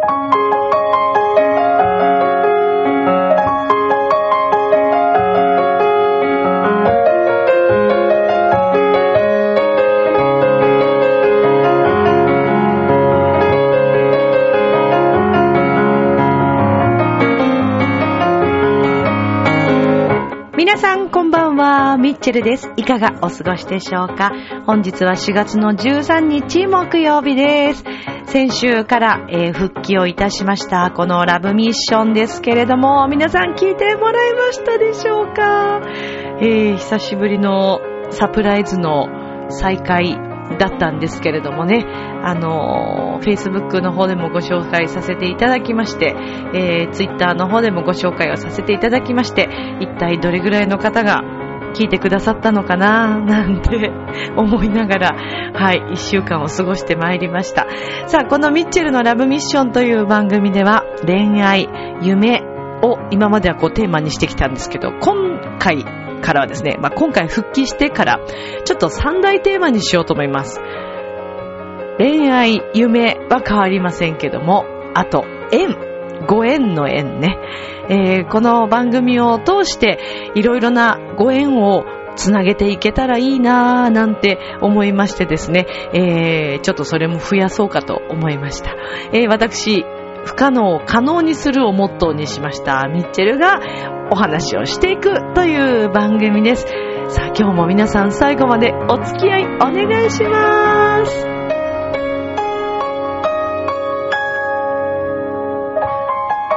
皆さんこんばんは、ミッチェルです。いかがお過ごしでしょうか？本日は4月の13日木曜日です。先週から、えー復帰をいたしました、このラブミッションですけれども、皆さん聞いてもらえましたでしょうか？えー久しぶりのサプライズの再会だったんですけれどもね、あのー、Facebook の方でもご紹介させていただきまして、えー、Twitter の方でもご紹介をさせていただきまして、一体どれぐらいの方が聞いてくださったのかな なんて思いながら、はい、一週間を過ごしてまいりました。さあ、このミッチェルのラブミッションという番組では、恋愛、夢を今まではこうテーマにしてきたんですけど、今回からはですね、まあ、今回復帰してから、ちょっと三大テーマにしようと思います。恋愛、夢は変わりませんけども、あと、縁、ご縁の縁ね。えーこの番組を通して、いろいろなご縁をつなげていけたらいいなぁなんて思いましてですね、えーちょっとそれも増やそうかと思いました。えー私、不可能を可能にするをモットーにしましたミッチェルがお話をしていくという番組です。さあ今日も皆さん最後までお付き合いお願いします。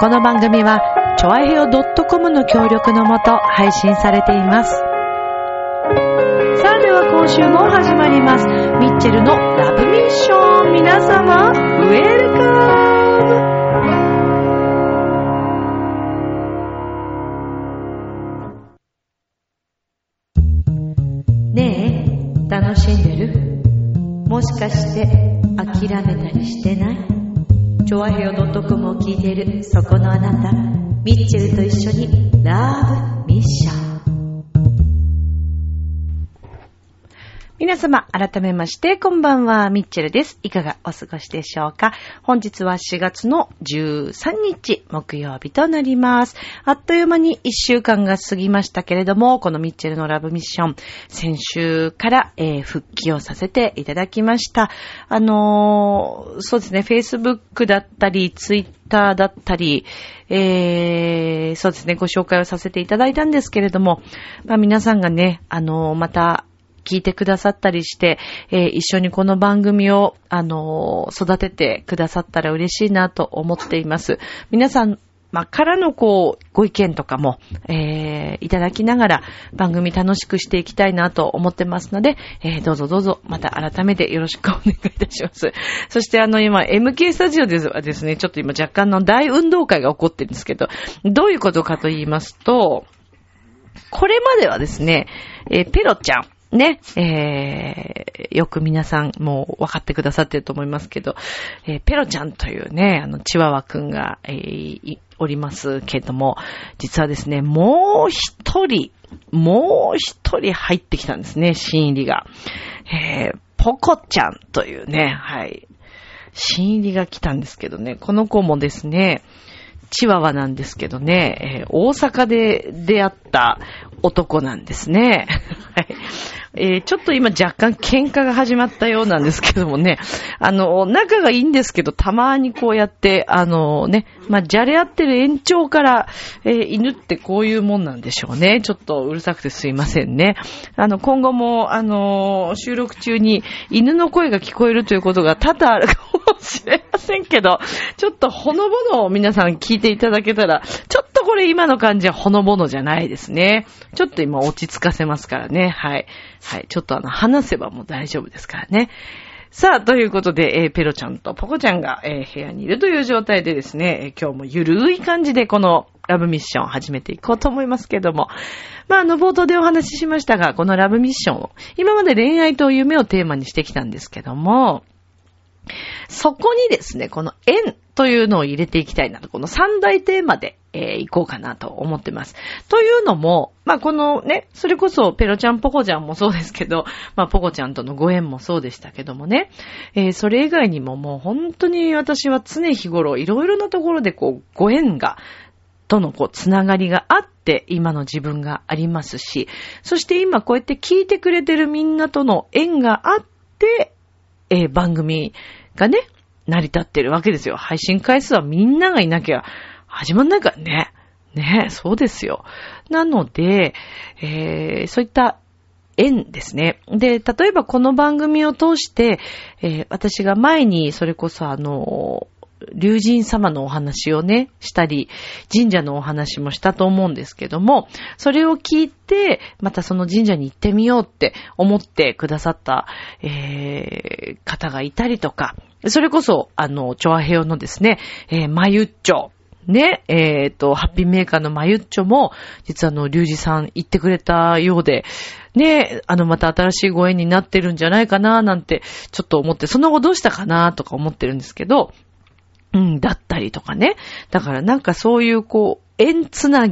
この番組は、ちょあへよ .com の協力のもと配信されています。さあでは今週も始まります。ミッチェルのラブミッション。皆様、ウェルカムねえ、楽しんでる？もしかして諦めたりして？聞いているそこのあなた、ミッチェルと一緒にラブミッション。皆様、改めまして、こんばんは、ミッチェルです。いかがお過ごしでしょうか？本日は4月の13日、木曜日となります。あっという間に1週間が過ぎましたけれども、このミッチェルのラブミッション、先週から、えー復帰をさせていただきました。あのーそうですね、Facebook だったり、Twitter だったり、えーそうですね、ご紹介をさせていただいたんですけれども、まあ皆さんがね、あのーまた、聞いてくださったりして、えー一緒にこの番組を、あのー育ててくださったら嬉しいなと思っています。皆さん、まあ、からのこう、ご意見とかも、えーいただきながら番組楽しくしていきたいなと思ってますので、えーどうぞどうぞ、また改めてよろしくお願いいたします。そしてあの今、MK スタジオではですね、ちょっと今若干の大運動会が起こってるんですけど、どういうことかと言いますと、これまではですね、えーペロちゃん、ね、えーよく皆さんもう分かってくださってると思いますけど、えーペロちゃんというね、あの、チワワくんが、えーおりますけども、実はですね、もう一人、もう一人入ってきたんですね、新入りが。えーポコちゃんというね、はい。新入りが来たんですけどね、この子もですね、チワワなんですけどね、えー大阪で出会った男なんですね。はい。えーちょっと今若干喧嘩が始まったようなんですけどもね、あの、仲がいいんですけど、たまにこうやって、あのね、まあ、じゃれ合ってる延長から、えー犬ってこういうもんなんでしょうね。ちょっとうるさくてすいませんね。あの、今後も、あの収録中に犬の声が聞こえるということが多々あるかもしれませんけど、ちょっとほのぼのを皆さん聞いていただけたら、ちょっとこれ今の感じはほのぼのじゃないですね。ちょっと今落ち着かせますからね。はい。はい。ちょっとあの、話せばもう大丈夫ですからね。さあ、ということで、えーペロちゃんとポコちゃんが、えー部屋にいるという状態でですね、今日もゆるい感じでこのラブミッションを始めていこうと思いますけども。まあ、あの、冒頭でお話ししましたが、このラブミッションを、今まで恋愛と夢をテーマにしてきたんですけども、そこにですね、この縁というのを入れていきたいなと、この三大テーマで、えー、行こうかなと思ってます。というのも、まあ、このね、それこそペロちゃんポコちゃんもそうですけど、まあ、ポコちゃんとのご縁もそうでしたけどもね、えー、それ以外にももう本当に私は常日頃いろいろなところでこう、ご縁が、とのこう、つながりがあって今の自分がありますし、そして今こうやって聞いてくれてるみんなとの縁があって、えー、番組がね、成り立ってるわけですよ。配信回数はみんながいなきゃ始まんないからね。ねそうですよ。なので、えー、そういった縁ですね。で、例えばこの番組を通して、えー、私が前にそれこそあの、竜神様のお話をね、したり、神社のお話もしたと思うんですけども、それを聞いて、またその神社に行ってみようって思ってくださった、えー、方がいたりとか、それこそ、あの、チョアヘヨのですね、えー、マユッチョ、ね、えっ、ー、と、ハッピーメーカーのマユッチョも、実はあの、リュウジさん言ってくれたようで、ね、あの、また新しいご縁になってるんじゃないかな、なんて、ちょっと思って、その後どうしたかな、とか思ってるんですけど、うん、だったりとかね。だからなんかそういうこう、縁つな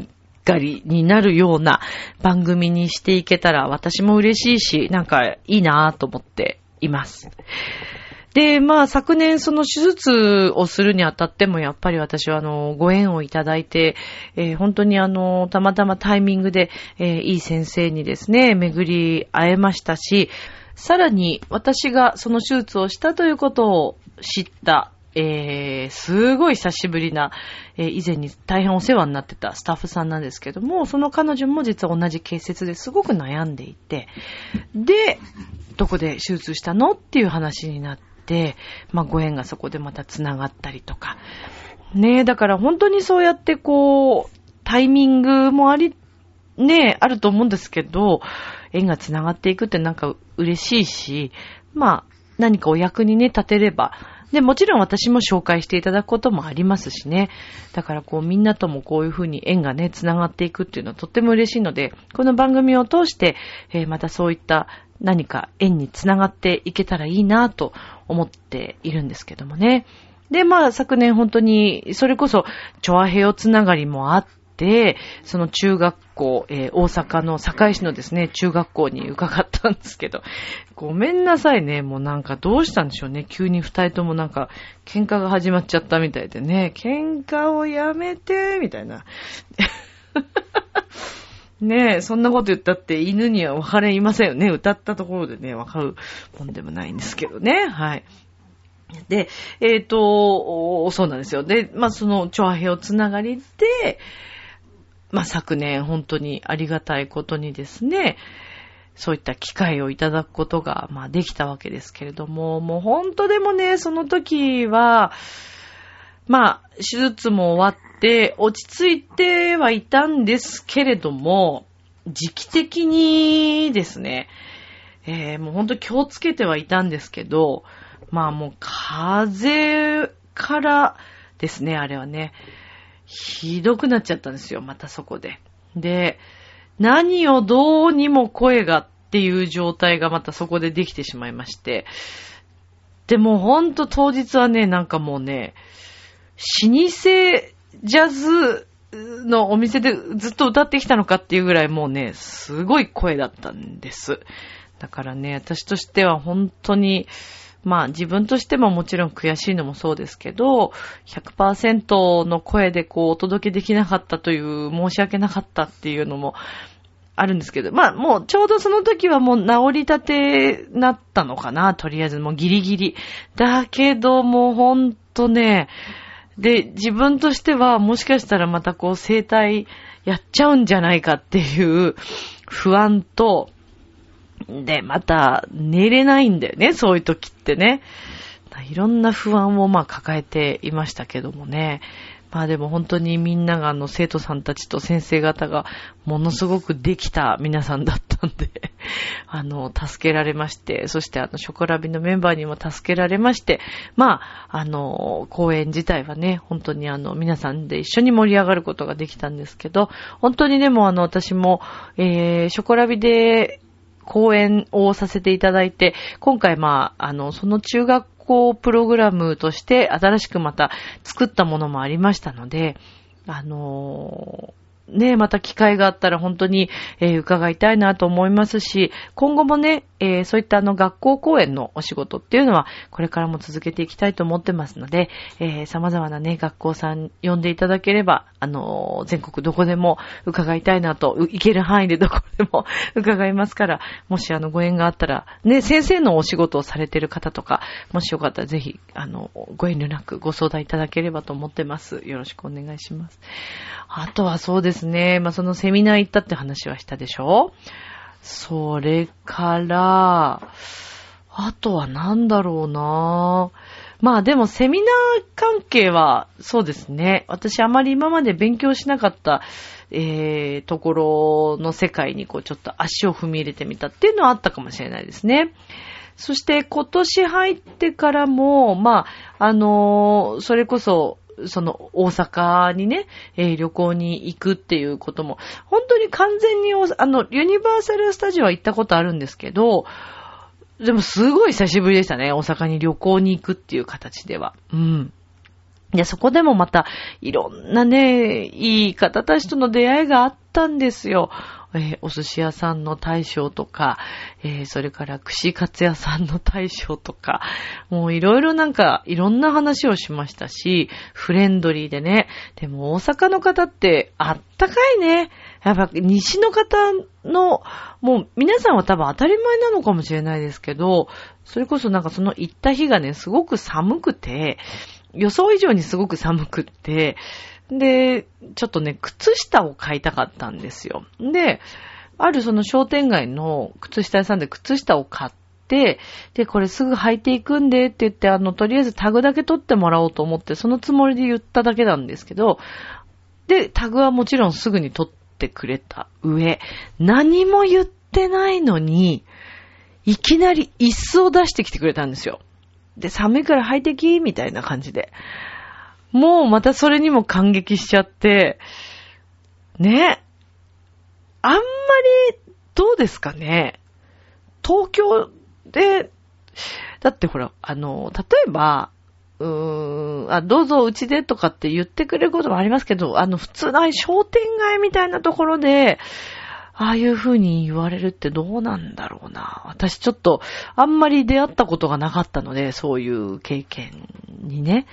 がりになるような番組にしていけたら私も嬉しいし、なんかいいなぁと思っています。で、まあ昨年その手術をするにあたってもやっぱり私はあの、ご縁をいただいて、えー、本当にあの、たまたまタイミングで、えー、いい先生にですね、巡り会えましたし、さらに私がその手術をしたということを知ったえー、すごい久しぶりな、えー、以前に大変お世話になってたスタッフさんなんですけども、その彼女も実は同じ結節ですごく悩んでいて、で、どこで手術したの？っていう話になって、まあ、ご縁がそこでまた繋がったりとか。ねだから本当にそうやってこう、タイミングもあり、ねあると思うんですけど、縁が繋がっていくってなんか嬉しいし、まあ、何かお役にね、立てれば、で、もちろん私も紹介していただくこともありますしね。だからこうみんなともこういうふうに縁がね、繋がっていくっていうのはとっても嬉しいので、この番組を通して、えー、またそういった何か縁に繋がっていけたらいいなと思っているんですけどもね。で、まあ昨年本当に、それこそ、チョアヘヨつながりもあって、その中学校、えー、大阪の堺市のですね、中学校に伺ったんですけど、ごめんなさいね。もうなんかどうしたんでしょうね。急に二人ともなんか喧嘩が始まっちゃったみたいでね。喧嘩をやめて、みたいな。ねえ、そんなこと言ったって犬には別れいませんよね。歌ったところでね、わかるもんでもないんですけどね。はい。で、えっ、ー、と、そうなんですよ。で、まあ、その、チョアヘオつながりで、まあ、昨年本当にありがたいことにですね、そういった機会をいただくことが、まあ、できたわけですけれども、もう本当でもね、その時は、まあ、手術も終わって、落ち着いてはいたんですけれども、時期的にですね、えー、もうほんと気をつけてはいたんですけど、まあもう風からですね、あれはね、ひどくなっちゃったんですよ、またそこで。で、何をどうにも声がっていう状態がまたそこでできてしまいまして、でもほんと当日はね、なんかもうね、老舗ジャズのお店でずっと歌ってきたのかっていうぐらいもうね、すごい声だったんです。だからね、私としては本当に、まあ自分としてももちろん悔しいのもそうですけど、100%の声でこうお届けできなかったという申し訳なかったっていうのもあるんですけど、まあもうちょうどその時はもう治りたてなったのかな、とりあえずもうギリギリ。だけどもうほんとね、で、自分としてはもしかしたらまたこう生体やっちゃうんじゃないかっていう不安と、で、また寝れないんだよね、そういう時ってね。いろんな不安をまあ抱えていましたけどもね。まあでも本当にみんながあの生徒さんたちと先生方がものすごくできた皆さんだったんで あの、助けられまして、そしてあの、ショコラビのメンバーにも助けられまして、まあ、あの、公演自体はね、本当にあの、皆さんで一緒に盛り上がることができたんですけど、本当にでもあの、私も、えー、ショコラビで講演をさせていただいて、今回まあ、あの、その中学行プログラムとして新しくまた作ったものもありましたので、あのね、また機会があったら本当に、えー、伺いたいなと思いますし、今後もね、えー、そういったあの学校公演のお仕事っていうのは、これからも続けていきたいと思ってますので、えー、様々なね、学校さん呼んでいただければ、あのー、全国どこでも伺いたいなと、行ける範囲でどこでも伺いますから、もしあのご縁があったら、ね、先生のお仕事をされてる方とか、もしよかったらぜひ、あの、ご遠慮なくご相談いただければと思ってます。よろしくお願いします。あとはそうですですね、まあ、そのセミナー行ったって話はしたでしょ？それから、あとは何だろうなまあでもセミナー関係はそうですね。私あまり今まで勉強しなかった、えー、ところの世界にこうちょっと足を踏み入れてみたっていうのはあったかもしれないですね。そして今年入ってからも、まあ、あのー、それこそその大阪にね、えー、旅行に行くっていうことも、本当に完全にあの、ユニバーサルスタジオは行ったことあるんですけど、でもすごい久しぶりでしたね。大阪に旅行に行くっていう形では。うん。で、そこでもまた、いろんなね、いい方たちとの出会いがあったんですよ。えー、お寿司屋さんの大将とか、えー、それから串カツ屋さんの大将とか、もういろいろなんか、いろんな話をしましたし、フレンドリーでね。でも大阪の方ってあったかいね。やっぱ西の方の、もう皆さんは多分当たり前なのかもしれないですけど、それこそなんかその行った日がね、すごく寒くて、予想以上にすごく寒くって、で、ちょっとね、靴下を買いたかったんですよ。で、あるその商店街の靴下屋さんで靴下を買って、で、これすぐ履いていくんでって言って、あの、とりあえずタグだけ取ってもらおうと思って、そのつもりで言っただけなんですけど、で、タグはもちろんすぐに取ってくれた上、何も言ってないのに、いきなり椅子を出してきてくれたんですよ。で、寒いから履いてきみたいな感じで。もうまたそれにも感激しちゃって、ね。あんまり、どうですかね。東京で、だってほら、あの、例えば、うーん、あ、どうぞうちでとかって言ってくれることもありますけど、あの、普通な商店街みたいなところで、ああいう風に言われるってどうなんだろうな。私ちょっとあんまり出会ったことがなかったので、そういう経験にね。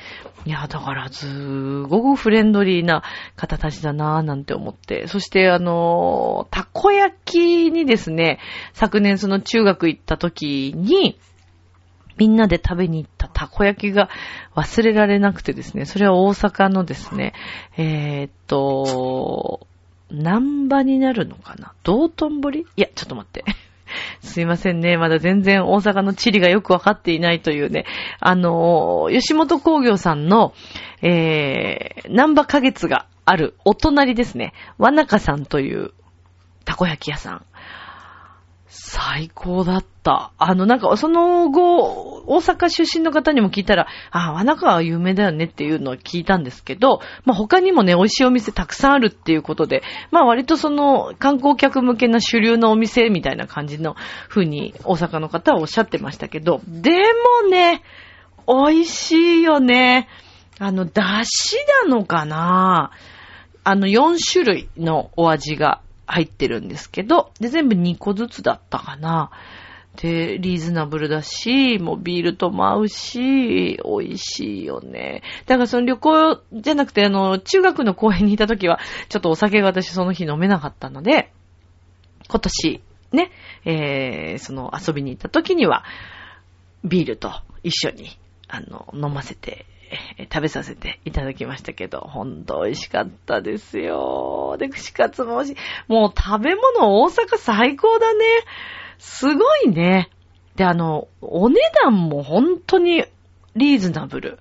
いや、だからすごくフレンドリーな方たちだなぁなんて思って。そしてあの、たこ焼きにですね、昨年その中学行った時に、みんなで食べに行ったたこ焼きが忘れられなくてですね、それは大阪のですね、えー、っと、南波になるのかな？道頓堀？いや、ちょっと待って。すいませんね。まだ全然大阪の地理がよくわかっていないというね。あの吉本工業さんの、えー、南波花月があるお隣ですね。わなかさんというたこ焼き屋さん。最高だった。あの、なんか、その後、大阪出身の方にも聞いたら、あ、わなかは有名だよねっていうのを聞いたんですけど、まあ、他にもね、美味しいお店たくさんあるっていうことで、まあ、割とその、観光客向けな主流のお店みたいな感じの風に、大阪の方はおっしゃってましたけど、でもね、美味しいよね。あの、だしなのかな？あの、4種類のお味が入ってるんですけど、で、全部2個ずつだったかな。で、リーズナブルだし、もうビールとも合うし、美味しいよね。だからその旅行じゃなくて、あの、中学の公園にいた時は、ちょっとお酒が私その日飲めなかったので、今年、ね、えー、その遊びに行った時には、ビールと一緒に、あの、飲ませて食べさせていただきましたけど、ほんと美味しかったですよ。で、串カツも美味しい。もう食べ物大阪最高だね。すごいね。で、あの、お値段も本当にリーズナブル。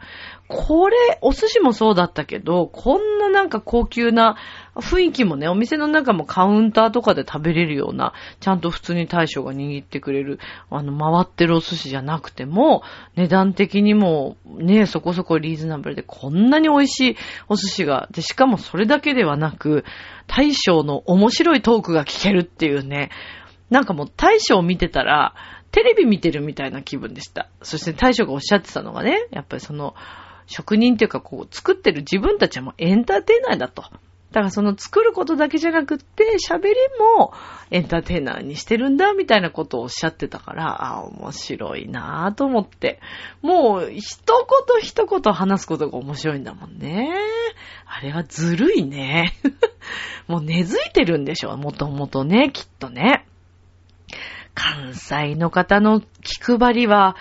これ、お寿司もそうだったけど、こんななんか高級な雰囲気もね、お店の中もカウンターとかで食べれるような、ちゃんと普通に大将が握ってくれる、あの、回ってるお寿司じゃなくても、値段的にもね、そこそこリーズナブルで、こんなに美味しいお寿司が、で、しかもそれだけではなく、大将の面白いトークが聞けるっていうね、なんかもう大将を見てたら、テレビ見てるみたいな気分でした。そして大将がおっしゃってたのがね、やっぱりその、職人っていうかこう作ってる自分たちはもうエンターテイナーだと。だからその作ることだけじゃなくって、喋りもエンターテイナーにしてるんだ、みたいなことをおっしゃってたから、あ、面白いなぁと思って。もう、一言一言話すことが面白いんだもんね。あれはずるいね。もう根付いてるんでしょ、もともとね、きっとね。関西の方の気配りは、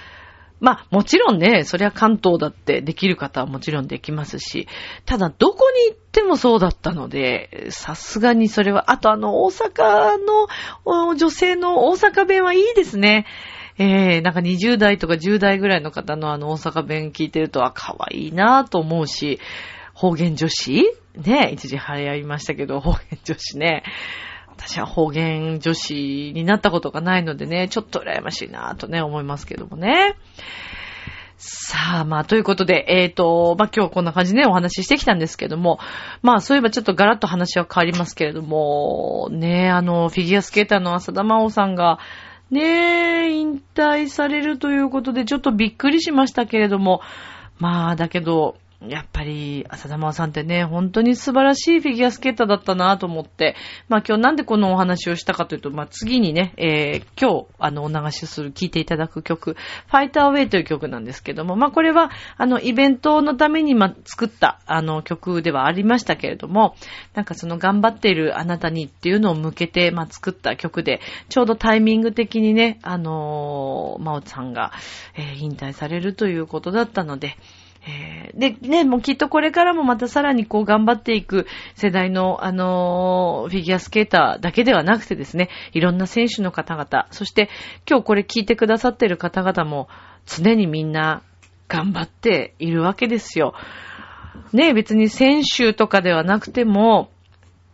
まあ、もちろんね、そりゃ関東だってできる方はもちろんできますし、ただどこに行ってもそうだったので、さすがにそれは、あとあの、大阪の女性の大阪弁はいいですね。えー、なんか20代とか10代ぐらいの方のあの大阪弁聞いてると、は可愛いなぁと思うし、方言女子？ね、一時流行りましたけど、方言女子ね。私は方言女子になったことがないのでね、ちょっと羨ましいなぁとね、思いますけどもね。さあ、まあ、ということで、えっ、ー、と、まあ、今日こんな感じで、ね、お話ししてきたんですけども、まあ、そういえばちょっとガラッと話は変わりますけれども、ね、あの、フィギュアスケーターの浅田真央さんが、ね、引退されるということで、ちょっとびっくりしましたけれども、まあ、だけど、やっぱり、浅田真央さんってね、本当に素晴らしいフィギュアスケーターだったなと思って、まあ今日なんでこのお話をしたかというと、まあ次にね、えー、今日、あの、お流しする、聴いていただく曲、ファイターウェイという曲なんですけども、まあこれは、あの、イベントのために、まあ作った、あの、曲ではありましたけれども、なんかその頑張っているあなたにっていうのを向けて、まあ作った曲で、ちょうどタイミング的にね、あのー、真央さんが、えー、引退されるということだったので、えー、で、ね、もうきっとこれからもまたさらにこう頑張っていく世代の、あのー、フィギュアスケーターだけではなくてですね、いろんな選手の方々、そして今日これ聞いてくださっている方々も常にみんな頑張っているわけですよ。ね、別に選手とかではなくても、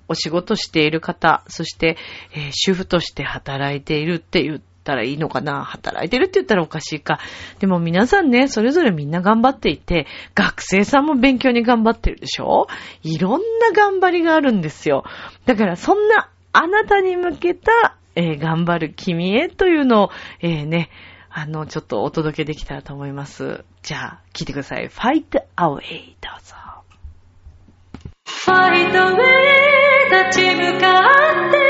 お仕事している方、そして、えー、主婦として働いているっていうったらいいのかな働いてるって言ったらおかしいか。でも皆さんね、それぞれみんな頑張っていて、学生さんも勉強に頑張ってるでしょ？いろんな頑張りがあるんですよ。だからそんなあなたに向けた、えー、頑張る君へというのを、えー、ね、あの、ちょっとお届けできたらと思います。じゃあ、聞いてください。Fight Away どうぞ。Fight Away 立ち向かって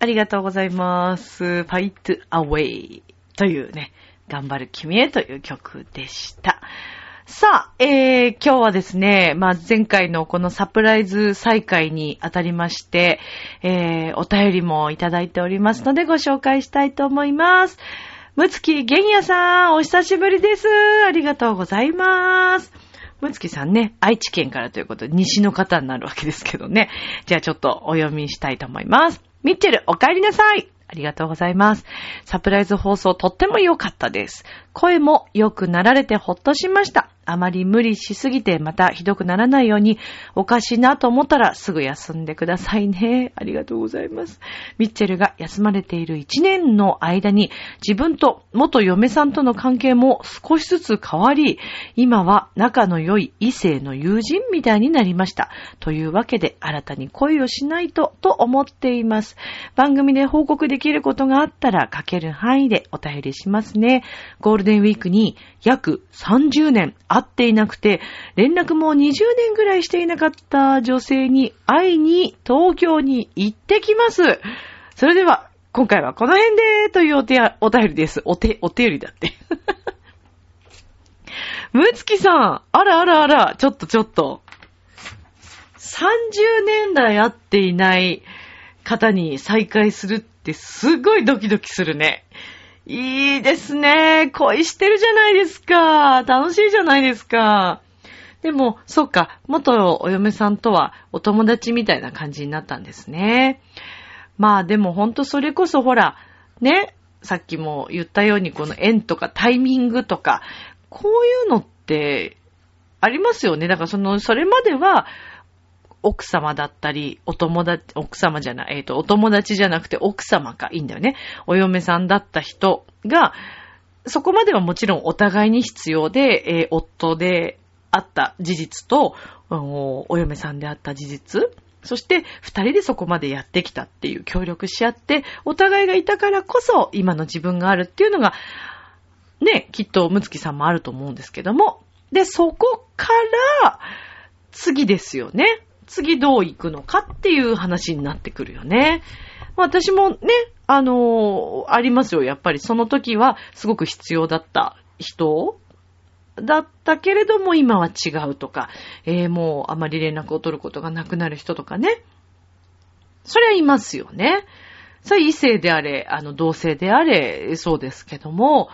ありがとうございます。Fight Away というね、頑張る君へという曲でした。さあ、えー、今日はですね、まあ、前回のこのサプライズ再開にあたりまして、えー、お便りもいただいておりますのでご紹介したいと思います。むつきげんやさん、お久しぶりです。ありがとうございます。むつきさんね、愛知県からということで、西の方になるわけですけどね。じゃあちょっとお読みしたいと思います。ミッチェル、お帰りなさい。ありがとうございます。サプライズ放送とっても良かったです。声も良くなられてほっとしました。あまり無理しすぎてまたひどくならないように、おかしいなと思ったらすぐ休んでくださいね。ありがとうございます。ミッチェルが休まれている1年の間に、自分と元嫁さんとの関係も少しずつ変わり、今は仲の良い異性の友人みたいになりました。というわけで、新たに恋をしないと、と思っています。番組で報告できることがあったら、書ける範囲でお便りしますね。ゴールデンウィークに約30年会っていなくて、連絡も20年ぐらいしていなかった女性に会いに東京に行ってきます。それでは、今回はこの辺で、というお手、お便りです。お手、お手よりだって。むつきさん、あらあらあら、ちょっとちょっと。30年来会っていない方に再会するってすごいドキドキするね。いいですね。恋してるじゃないですか。楽しいじゃないですか。でも、そっか、元お嫁さんとはお友達みたいな感じになったんですね。まあでもほんとそれこそほら、ね、さっきも言ったようにこの縁とかタイミングとか、こういうのってありますよね。だからその、それまでは奥様だったり、お友達、奥様じゃない、えっ、と、お友達じゃなくて奥様か、いいんだよね。お嫁さんだった人が、そこまではもちろんお互いに必要で、えー夫であった事実と、お嫁さんであった事実、そして二人でそこまでやってきたっていう協力し合って、お互いがいたからこそ今の自分があるっていうのが、ね、きっとむつきさんもあると思うんですけども。で、そこから、次ですよね。次どう行くのかっていう話になってくるよね。私もね、あのーありますよ。やっぱりその時はすごく必要だった人だったけれども今は違うとか、えーもうあまり連絡を取ることがなくなる人とかね。それはいますよね。それ異性であれ、あの同性であれ、そうですけども、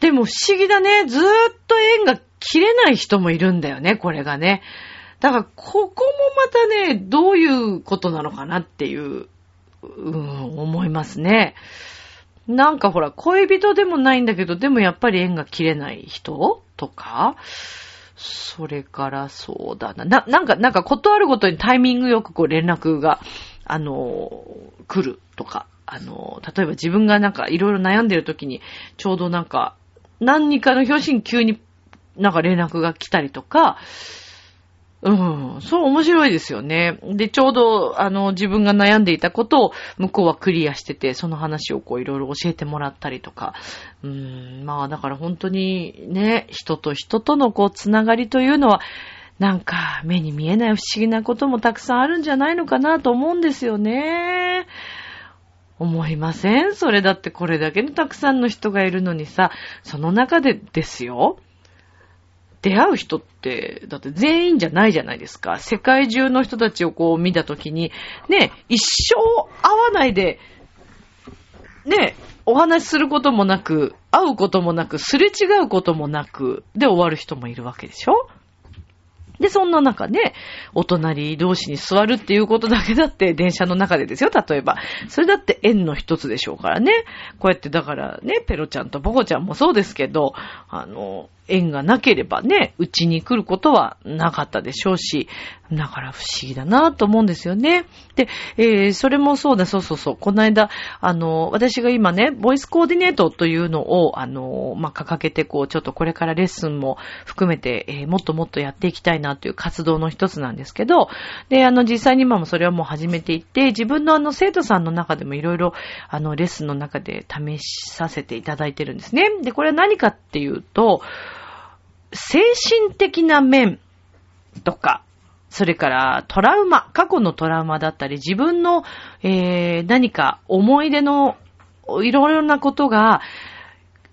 でも不思議だね。ずーっと縁が切れない人もいるんだよね、これがね。だから、ここもまたね、どういうことなのかなっていう、うん、思いますね。なんかほら、恋人でもないんだけど、でもやっぱり縁が切れない人とか、それからそうだな。な、なんか、なんかことあるごとにタイミングよくこう連絡が、あの、来るとか、あの、例えば自分がなんかいろいろ悩んでる時に、ちょうどなんか、何かの表紙に急になんか連絡が来たりとか、うん、そう面白いですよね。で、ちょうど、あの、自分が悩んでいたことを向こうはクリアしてて、その話をこういろいろ教えてもらったりとか。うん、まあだから本当にね、人と人とのこう、つながりというのは、なんか目に見えない不思議なこともたくさんあるんじゃないのかなと思うんですよね。思いません？それだってこれだけのたくさんの人がいるのにさ、その中でですよ。出会う人って、だって全員じゃないじゃないですか。世界中の人たちをこう見たときに、ね、一生会わないで、ね、お話しすることもなく、会うこともなく、すれ違うこともなく、で終わる人もいるわけでしょ？で、そんな中ね、お隣同士に座るっていうことだけだって電車の中でですよ、例えば。それだって縁の一つでしょうからね。こうやってだからね、ペロちゃんとボコちゃんもそうですけど、あの、縁がなければね、うちに来ることはなかったでしょうし、だから不思議だなと思うんですよね。で、えーそれもそうだ、そうそうそう。この間、あの、私が今ね、ボイスコーディネートというのを、あの、まあ、掲げて、こう、ちょっとこれからレッスンも含めて、えーもっともっとやっていきたいなという活動の一つなんですけど、で、あの、実際に今もそれはもう始めていって、自分のあの、生徒さんの中でもいろいろ、あの、レッスンの中で試させていただいてるんですね。で、これは何かっていうと、精神的な面とか、それからトラウマ、過去のトラウマだったり、自分の、えー、何か思い出のいろいろなことが、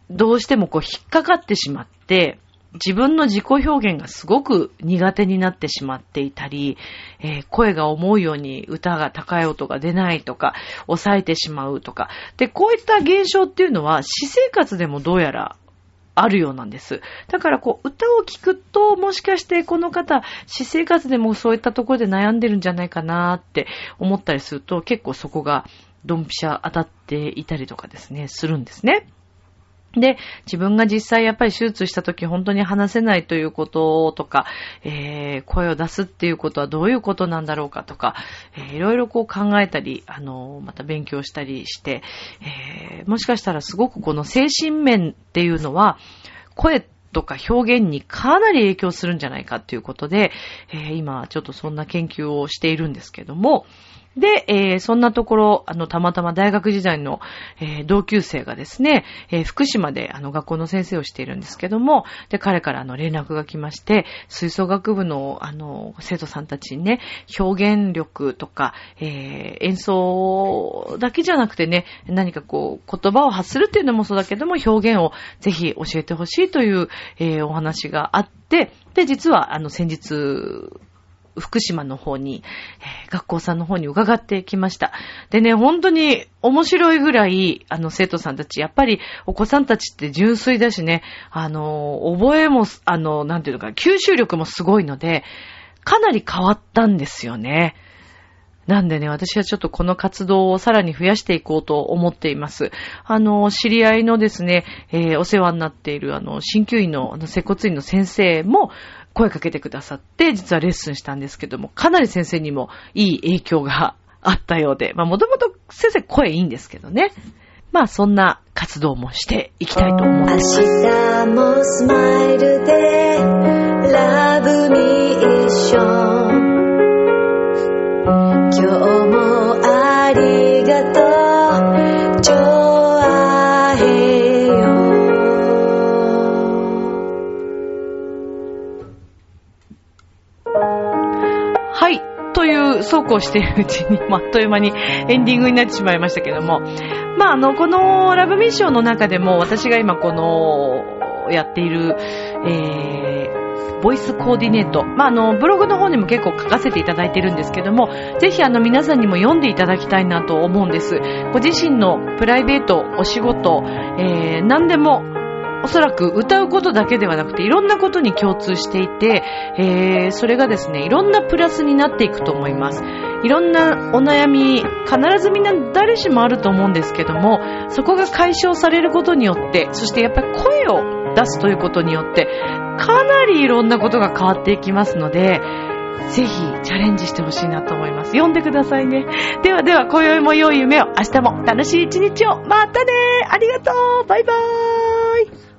どうしてもこう引っかかってしまって、自分の自己表現がすごく苦手になってしまっていたり、えー、声が思うように歌が高い音が出ないとか、抑えてしまうとか。で、こういった現象っていうのは、私生活でもどうやらあるようなんです。だからこう、歌を聴くと、もしかしてこの方、私生活でもそういったところで悩んでるんじゃないかなって思ったりすると、結構そこがドンピシャ当たっていたりとかですね、するんですね。で、自分が実際やっぱり手術した時本当に話せないということとか、えー、声を出すっていうことはどういうことなんだろうかとか、えー、いろいろこう考えたり、あの、また勉強したりして、えー、もしかしたらすごくこの精神面っていうのは、声とか表現にかなり影響するんじゃないかっていうことで、えー、今ちょっとそんな研究をしているんですけども、で、えー、そんなところ、あの、たまたま大学時代の、えー、同級生がですね、えー、福島で、あの、学校の先生をしているんですけども、で、彼からあの、連絡が来まして、吹奏楽部の、あの、生徒さんたちにね、表現力とか、え演奏だけじゃなくてね、何かこう、言葉を発するっていうのもそうだけども、表現をぜひ教えてほしいという、えお話があって、で、実は、あの、先日、福島の方に、えー、学校さんの方に伺ってきました。でね、本当に面白いぐらい、あの、生徒さんたち、やっぱりお子さんたちって純粋だしね、あの、覚えも、あの、なんていうのか、吸収力もすごいので、かなり変わったんですよね。なんでね、私はちょっとこの活動をさらに増やしていこうと思っています。あの、知り合いのですね、えー、お世話になっている、あの、鍼灸院の、あの、接骨院の先生も、声かけてくださって、実はレッスンしたんですけども、かなり先生にもいい影響があったようで、まあもともと先生声いいんですけどね。まあそんな活動もしていきたいと思います。明日もスマイルで、ラブミッション。今日もそうこうしているうちに、まあ、っという間にエンディングになってしまいましたけども、まあ、あの、このラブミッションの中でも、私が今この、やっている、えー、ボイスコーディネート。まあ、あの、ブログの方にも結構書かせていただいてるんですけども、ぜひあの皆さんにも読んでいただきたいなと思うんです。ご自身のプライベート、お仕事、えー、何でもおそらく歌うことだけではなくていろんなことに共通していて、えー、それがですね、いろんなプラスになっていくと思います。いろんなお悩み、必ずみんな誰しもあると思うんですけども、そこが解消されることによって、そしてやっぱり声を出すということによって、かなりいろんなことが変わっていきますので、ぜひチャレンジしてほしいなと思います。読んでくださいね。ではでは、今宵も良い夢を、明日も楽しい一日を。またねありがとうバイバーイ